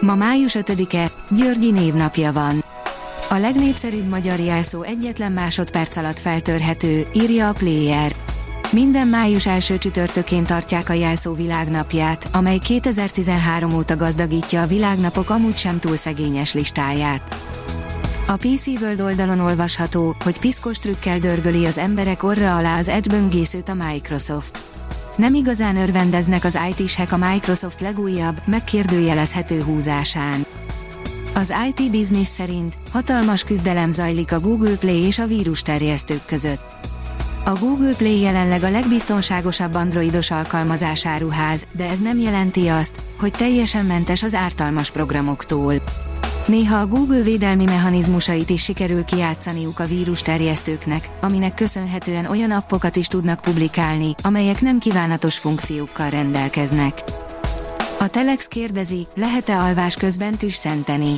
Ma május 5-e, Györgyi névnapja van. A legnépszerűbb magyar jelszó egyetlen másodperc alatt feltörhető, írja a Player. Minden május első csütörtökén tartják a jelszó világnapját, amely 2013 óta gazdagítja a világnapok amúgy sem túl szegényes listáját. A PC World oldalon olvasható, hogy piszkos trükkel dörgöli az emberek orra alá az Edge a Microsoft. Nem igazán örvendeznek az IT-sek a Microsoft legújabb, megkérdőjelezhető húzásán. Az IT Business szerint hatalmas küzdelem zajlik a Google Play és a vírusterjesztők között. A Google Play jelenleg a legbiztonságosabb androidos alkalmazásáruház, de ez nem jelenti azt, hogy teljesen mentes az ártalmas programoktól. Néha a Google védelmi mechanizmusait is sikerül kijátszaniuk a vírus terjesztőknek, aminek köszönhetően olyan appokat is tudnak publikálni, amelyek nem kívánatos funkciókkal rendelkeznek. A Telex kérdezi, lehet-e alvás közben tüsszenteni?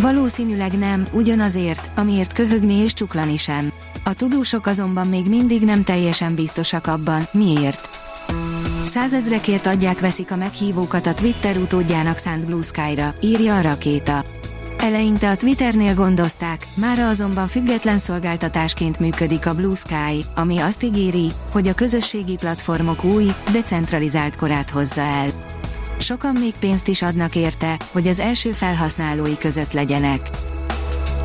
Valószínűleg nem, ugyanazért, amiért köhögni és csuklani sem. A tudósok azonban még mindig nem teljesen biztosak abban, miért. Százezrekért adják veszik a meghívókat a Twitter utódjának szánt Blue Sky-ra, írja a rakéta. Eleinte a Twitternél gondozták, mára azonban független szolgáltatásként működik a Blue Sky, ami azt ígéri, hogy a közösségi platformok új, decentralizált korát hozza el. Sokan még pénzt is adnak érte, hogy az első felhasználói között legyenek.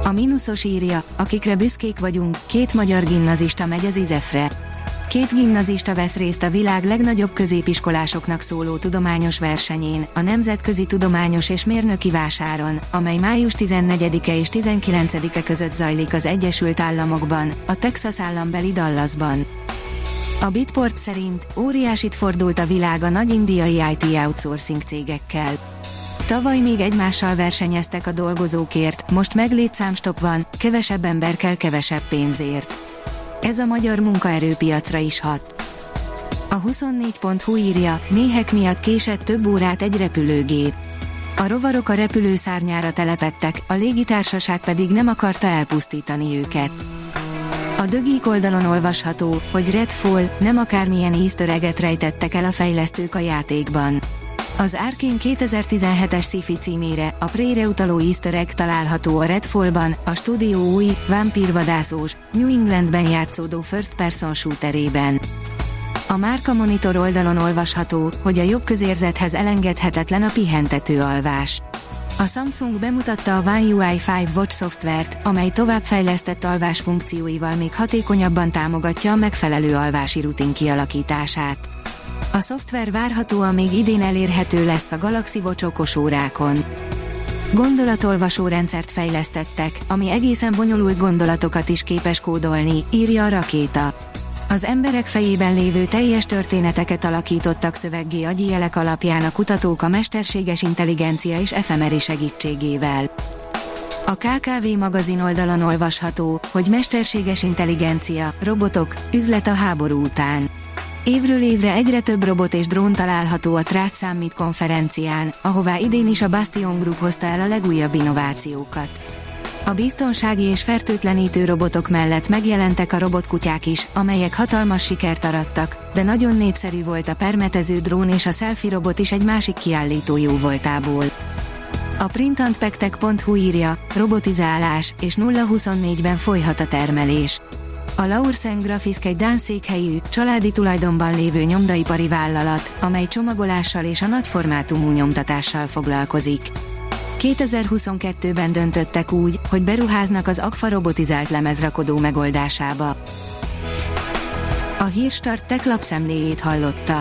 A mínuszos írja, akikre büszkék vagyunk, két magyar gimnazista megy az Izefre. Két gimnazista vesz részt a világ legnagyobb középiskolásoknak szóló tudományos versenyén, a Nemzetközi Tudományos és Mérnöki Vásáron, amely május 14-e és 19-e között zajlik az Egyesült Államokban, a Texas állambeli Dallasban. A Bitport szerint óriásit fordult a világ a nagy indiai IT outsourcing cégekkel. Tavaly még egymással versenyeztek a dolgozókért, most meg létszámstop van, kevesebb ember kell kevesebb pénzért. Ez a magyar munkaerőpiacra is hat. A 24.hu írja, méhek miatt késett több órát egy repülőgép. A rovarok a repülőszárnyára telepettek, a légitársaság pedig nem akarta elpusztítani őket. A dögik oldalon olvasható, hogy Redfall nem akármilyen easter egget rejtettek el a fejlesztők a játékban. Az Arkane 2017-es sci címére, a Prére utaló easter egg található a Redfallban, a stúdió új, vámpírvadászós, New Englandben játszódó first person shooterében. A Márka Monitor oldalon olvasható, hogy a jobb közérzethez elengedhetetlen a pihentető alvás. A Samsung bemutatta a One UI 5 Watch szoftvert, amely továbbfejlesztett alvás funkcióival még hatékonyabban támogatja a megfelelő alvási rutin kialakítását. A szoftver várhatóan még idén elérhető lesz a Galaxy Watch okos órákon. Gondolatolvasó rendszert fejlesztettek, ami egészen bonyolult gondolatokat is képes kódolni, írja a rakéta. Az emberek fejében lévő teljes történeteket alakítottak szöveggé agyi jelek alapján a kutatók a mesterséges intelligencia és efemeri segítségével. A KKV magazin oldalon olvasható, hogy mesterséges intelligencia, robotok, üzlet a háború után. Évről évre egyre több robot és drón található a Trust Summit konferencián, ahová idén is a Bastion Group hozta el a legújabb innovációkat. A biztonsági és fertőtlenítő robotok mellett megjelentek a robotkutyák is, amelyek hatalmas sikert arattak, de nagyon népszerű volt a permetező drón és a selfie robot is egy másik kiállító jó voltából. A printantpektek.hu írja, robotizálás, és 0-24-ben folyhat a termelés. A Laursen Graphisk egy Dán székhelyű, családi tulajdonban lévő nyomdaipari vállalat, amely csomagolással és a nagyformátumú nyomtatással foglalkozik. 2022-ben döntöttek úgy, hogy beruháznak az Agfa robotizált lemezrakodó megoldásába. A Hírstart tech lapszemléjét hallotta.